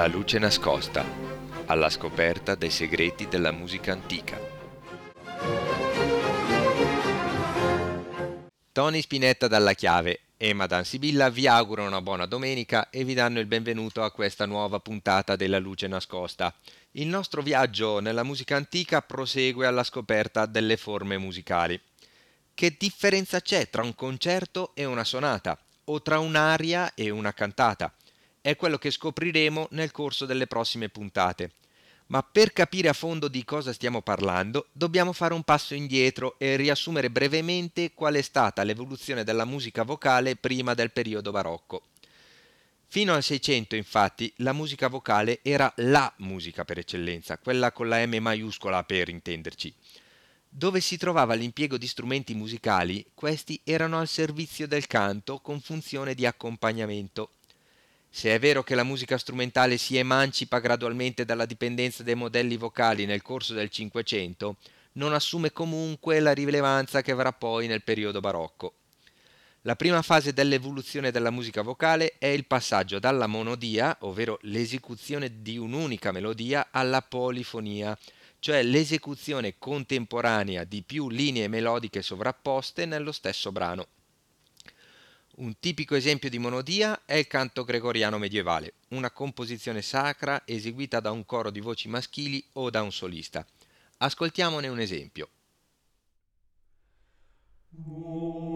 La luce nascosta, alla scoperta dei segreti della musica antica. Tony Spinetta dalla Chiave e Madame Sibilla vi augurano una buona domenica e vi danno il benvenuto a questa nuova puntata della luce nascosta. Il nostro viaggio nella musica antica prosegue alla scoperta delle forme musicali. Che differenza c'è tra un concerto e una sonata, o tra un'aria e una cantata? È quello che scopriremo nel corso delle prossime puntate. Ma per capire a fondo di cosa stiamo parlando, dobbiamo fare un passo indietro e riassumere brevemente qual è stata l'evoluzione della musica vocale prima del periodo barocco. Fino al 600, infatti, la musica vocale era la musica per eccellenza, quella con la M maiuscola per intenderci. Dove si trovava l'impiego di strumenti musicali, questi erano al servizio del canto con funzione di accompagnamento se è vero che la musica strumentale si emancipa gradualmente dalla dipendenza dai modelli vocali nel corso del Cinquecento, non assume comunque la rilevanza che avrà poi nel periodo barocco. La prima fase dell'evoluzione della musica vocale è il passaggio dalla monodia, ovvero l'esecuzione di un'unica melodia, alla polifonia, cioè l'esecuzione contemporanea di più linee melodiche sovrapposte nello stesso brano. Un tipico esempio di monodia è il canto gregoriano medievale, una composizione sacra eseguita da un coro di voci maschili o da un solista. Ascoltiamone un esempio. Sicut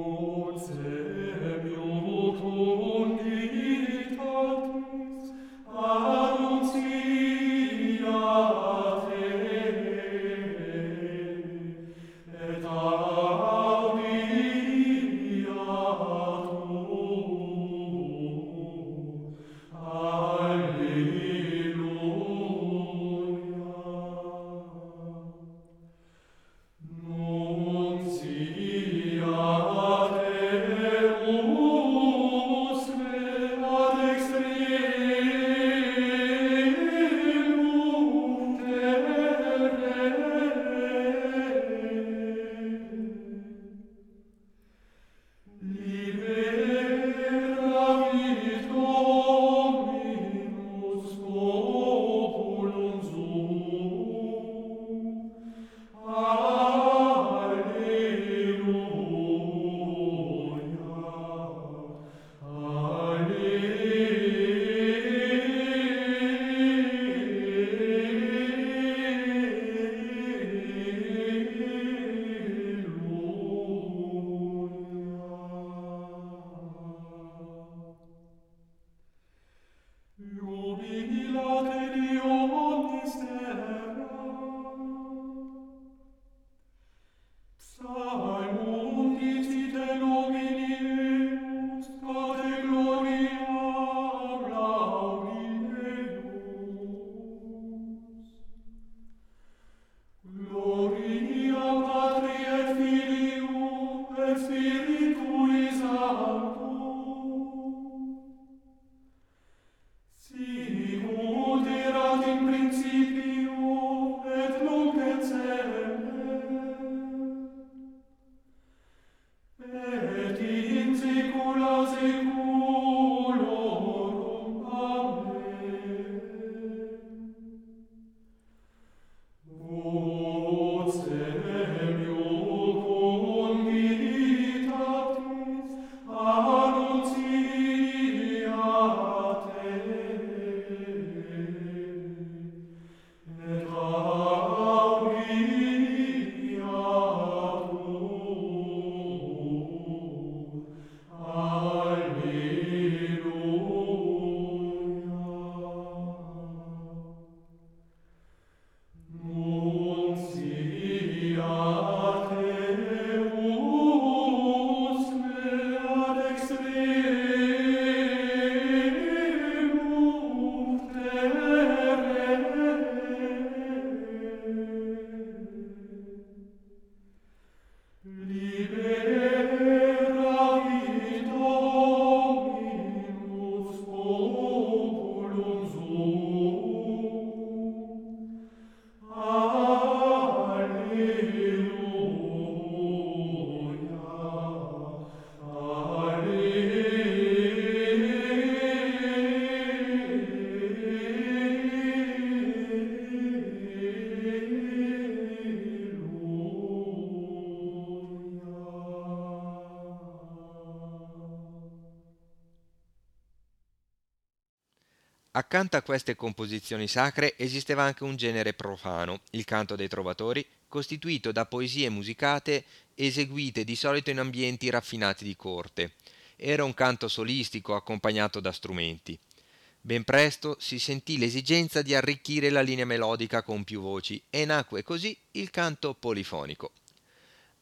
Accanto a queste composizioni sacre esisteva anche un genere profano, il canto dei trovatori, costituito da poesie musicate eseguite di solito in ambienti raffinati di corte. Era un canto solistico accompagnato da strumenti. Ben presto si sentì l'esigenza di arricchire la linea melodica con più voci e nacque così il canto polifonico.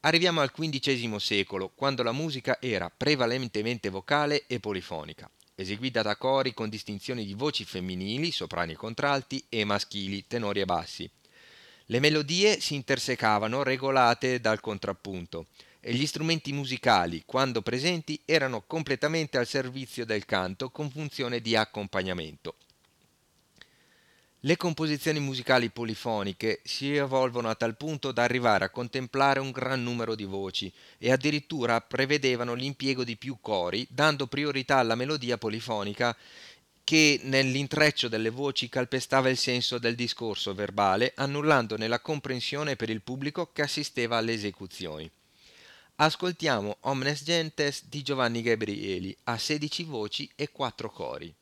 Arriviamo al XV secolo, quando la musica era prevalentemente vocale e polifonica eseguita da cori con distinzioni di voci femminili, soprani e contralti, e maschili, tenori e bassi. Le melodie si intersecavano regolate dal contrappunto e gli strumenti musicali, quando presenti, erano completamente al servizio del canto con funzione di accompagnamento. Le composizioni musicali polifoniche si evolvono a tal punto da arrivare a contemplare un gran numero di voci e addirittura prevedevano l'impiego di più cori, dando priorità alla melodia polifonica che nell'intreccio delle voci calpestava il senso del discorso verbale, annullandone la comprensione per il pubblico che assisteva alle esecuzioni. Ascoltiamo Omnes Gentes di Giovanni Gabrieli a 16 voci e 4 cori.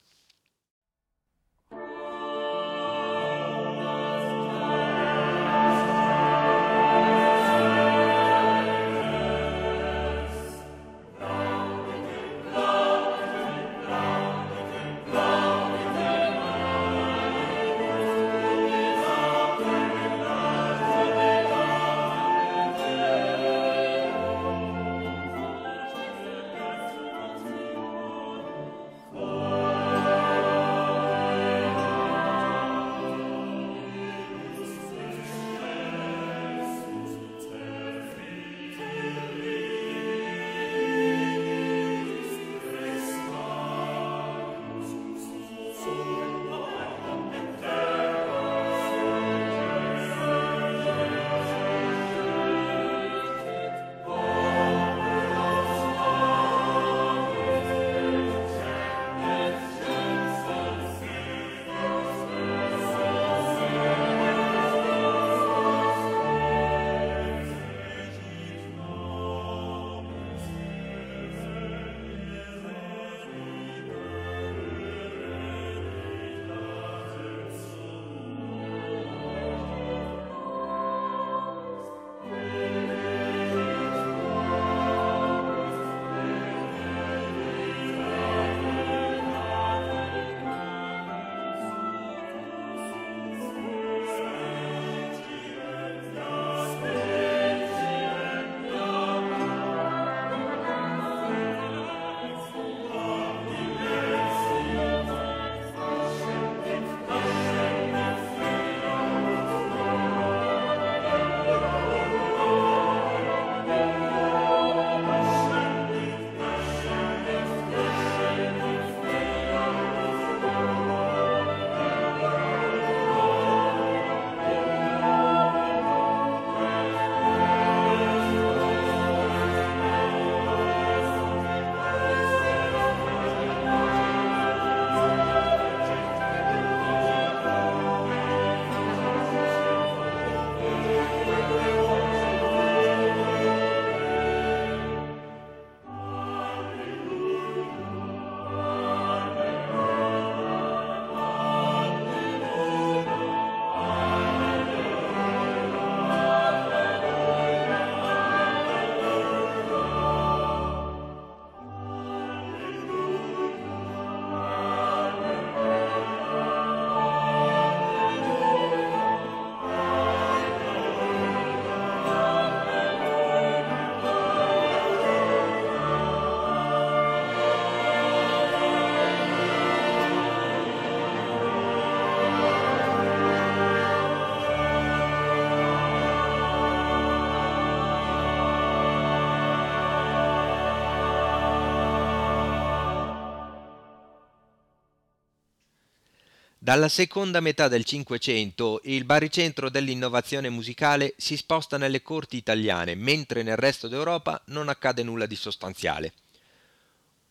Dalla seconda metà del Cinquecento il baricentro dell'innovazione musicale si sposta nelle corti italiane, mentre nel resto d'Europa non accade nulla di sostanziale.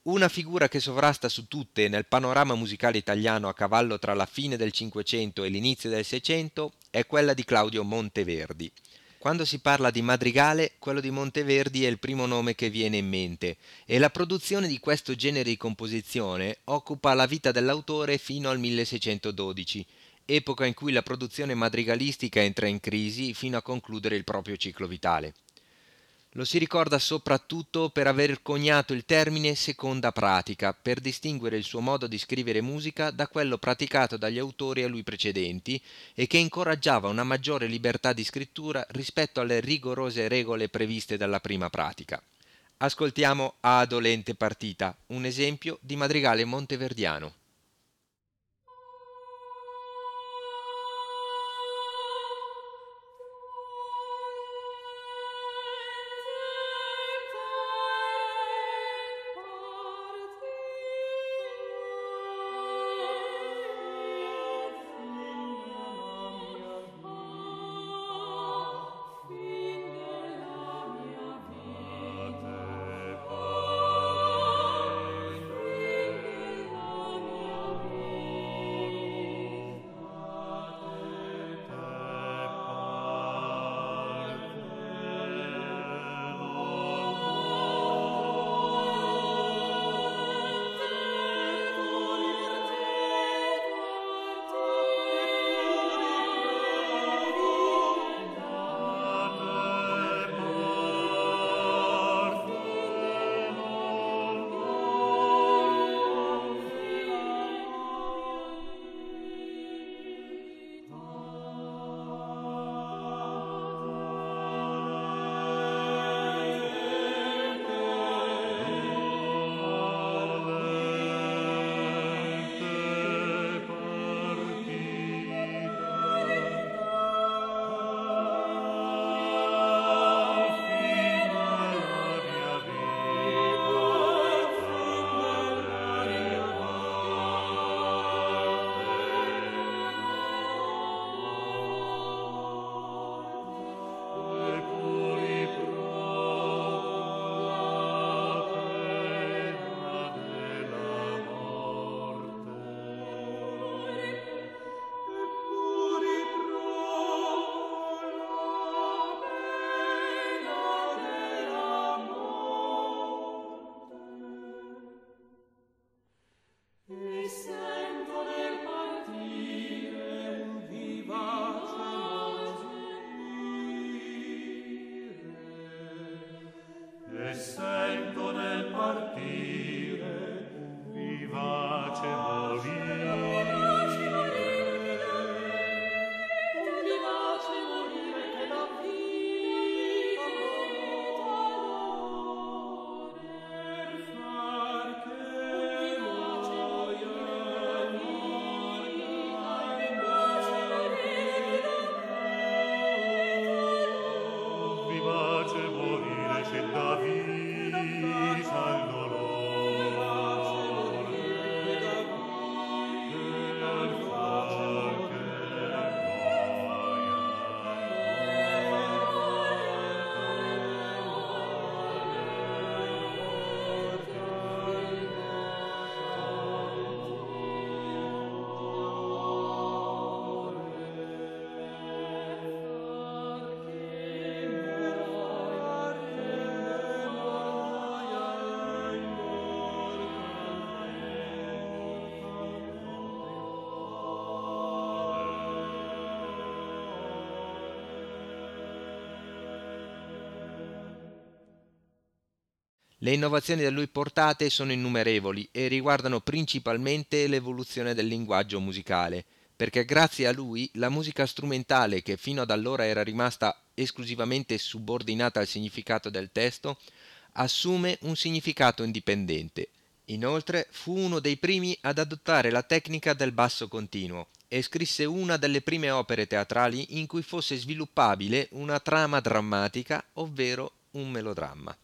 Una figura che sovrasta su tutte nel panorama musicale italiano a cavallo tra la fine del Cinquecento e l'inizio del Seicento è quella di Claudio Monteverdi. Quando si parla di madrigale, quello di Monteverdi è il primo nome che viene in mente e la produzione di questo genere di composizione occupa la vita dell'autore fino al 1612, epoca in cui la produzione madrigalistica entra in crisi fino a concludere il proprio ciclo vitale. Lo si ricorda soprattutto per aver coniato il termine seconda pratica, per distinguere il suo modo di scrivere musica da quello praticato dagli autori a lui precedenti e che incoraggiava una maggiore libertà di scrittura rispetto alle rigorose regole previste dalla prima pratica. Ascoltiamo A dolente partita, un esempio di madrigale monteverdiano. Le innovazioni da lui portate sono innumerevoli e riguardano principalmente l'evoluzione del linguaggio musicale, perché grazie a lui la musica strumentale, che fino ad allora era rimasta esclusivamente subordinata al significato del testo, assume un significato indipendente. Inoltre fu uno dei primi ad adottare la tecnica del basso continuo e scrisse una delle prime opere teatrali in cui fosse sviluppabile una trama drammatica, ovvero un melodramma.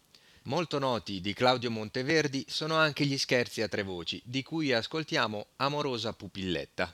Molto noti di Claudio Monteverdi sono anche gli scherzi a tre voci, di cui ascoltiamo Amorosa pupilletta.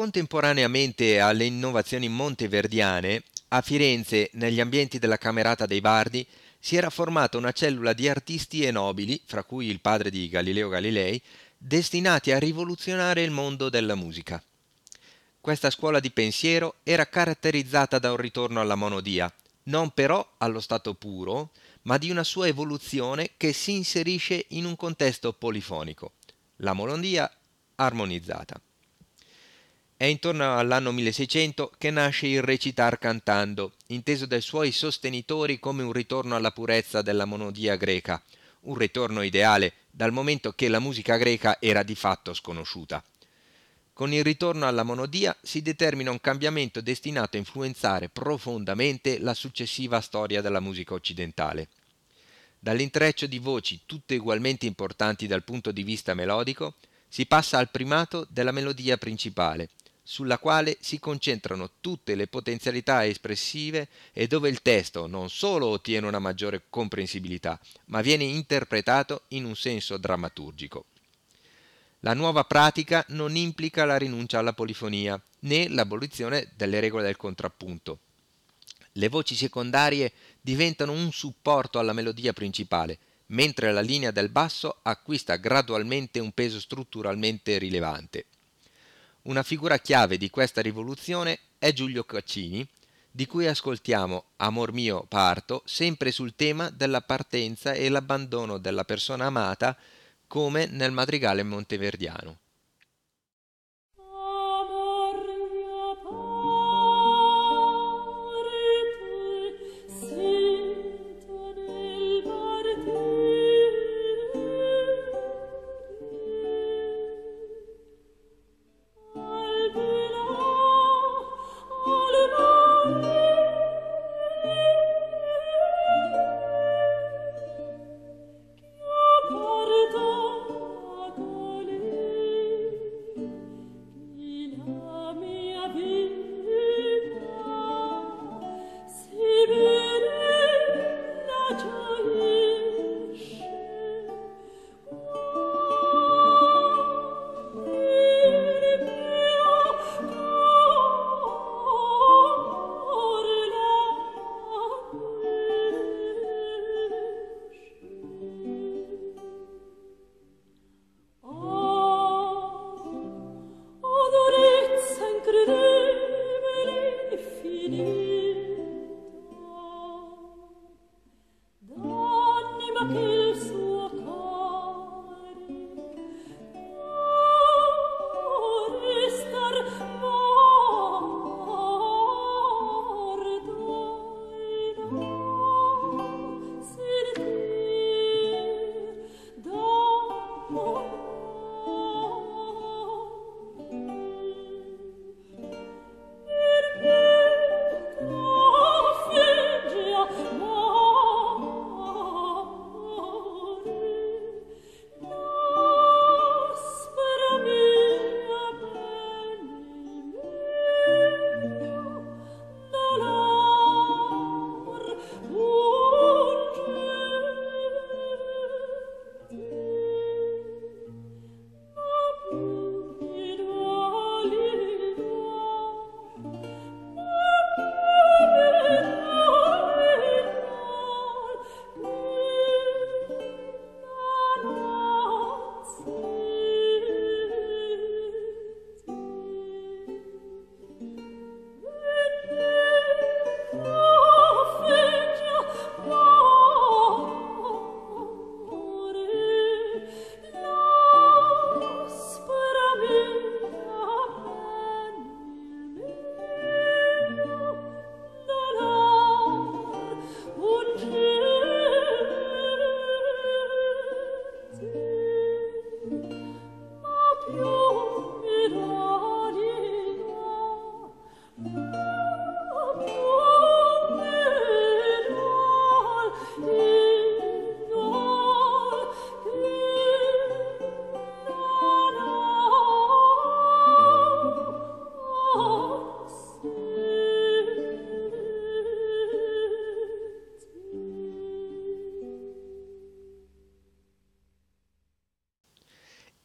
Contemporaneamente alle innovazioni monteverdiane, a Firenze, negli ambienti della Camerata dei Bardi, si era formata una cellula di artisti e nobili, fra cui il padre di Galileo Galilei, destinati a rivoluzionare il mondo della musica. Questa scuola di pensiero era caratterizzata da un ritorno alla monodia, non però allo stato puro, ma di una sua evoluzione che si inserisce in un contesto polifonico, la monodia armonizzata. È intorno all'anno 1600 che nasce il recitar cantando, inteso dai suoi sostenitori come un ritorno alla purezza della monodia greca, un ritorno ideale dal momento che la musica greca era di fatto sconosciuta. Con il ritorno alla monodia si determina un cambiamento destinato a influenzare profondamente la successiva storia della musica occidentale. Dall'intreccio di voci tutte ugualmente importanti dal punto di vista melodico, si passa al primato della melodia principale, sulla quale si concentrano tutte le potenzialità espressive e dove il testo non solo ottiene una maggiore comprensibilità, ma viene interpretato in un senso drammaturgico. La nuova pratica non implica la rinuncia alla polifonia né l'abolizione delle regole del contrappunto. Le voci secondarie diventano un supporto alla melodia principale, mentre la linea del basso acquista gradualmente un peso strutturalmente rilevante. Una figura chiave di questa rivoluzione è Giulio Caccini, di cui ascoltiamo Amor mio parto, sempre sul tema della partenza e l'abbandono della persona amata, come nel madrigale monteverdiano.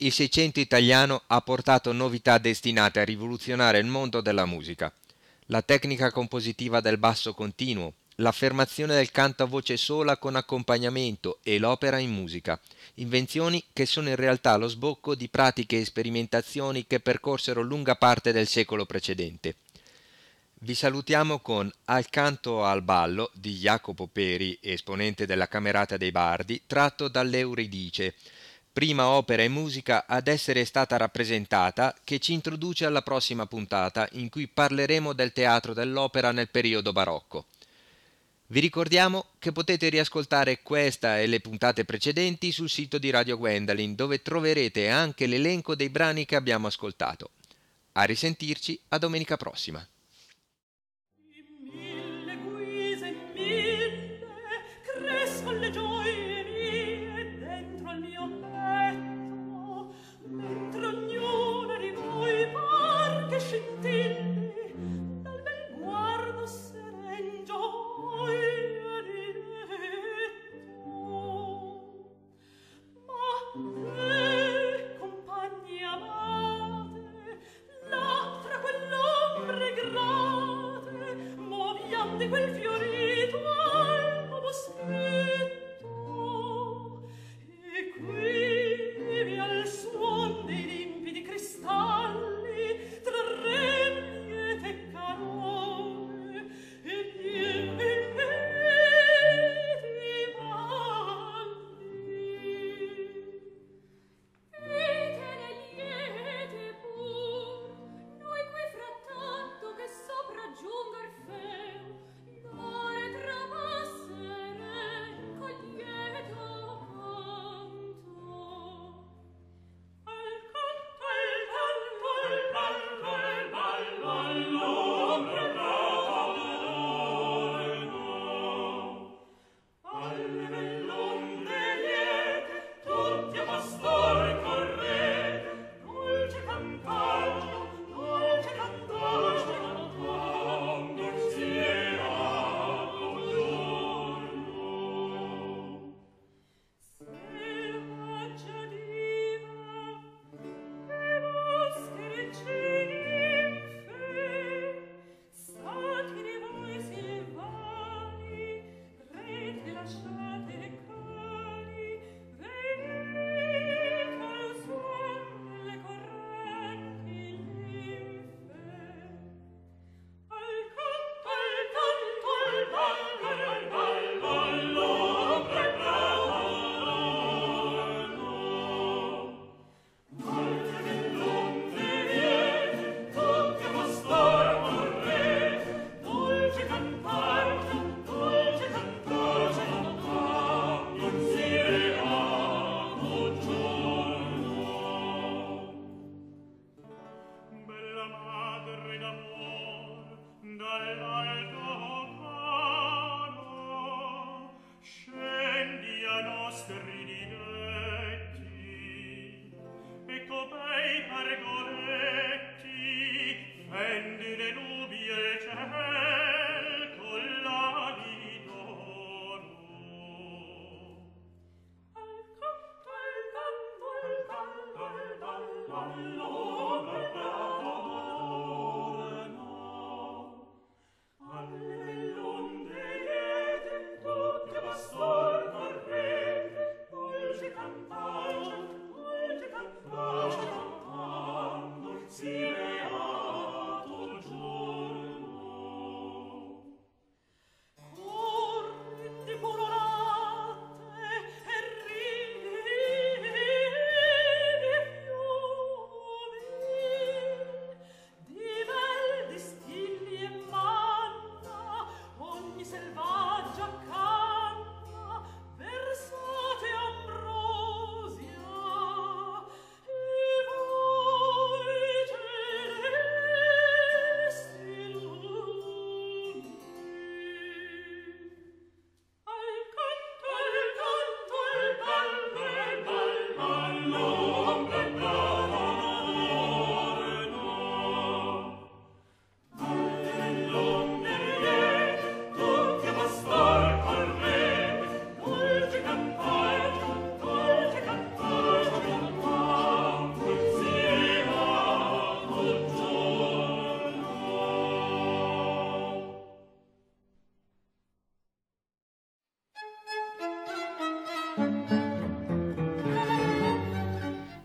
Il Seicento italiano ha portato novità destinate a rivoluzionare il mondo della musica. La tecnica compositiva del basso continuo, l'affermazione del canto a voce sola con accompagnamento e l'opera in musica, invenzioni che sono in realtà lo sbocco di pratiche e sperimentazioni che percorsero lunga parte del secolo precedente. Vi salutiamo con Al canto al ballo di Jacopo Peri, esponente della Camerata dei Bardi, tratto dall'Euridice, prima opera e musica ad essere stata rappresentata, che ci introduce alla prossima puntata in cui parleremo del teatro dell'opera nel periodo barocco. Vi ricordiamo che potete riascoltare questa e le puntate precedenti sul sito di Radio Gwendolyn dove troverete anche l'elenco dei brani che abbiamo ascoltato. A risentirci a domenica prossima.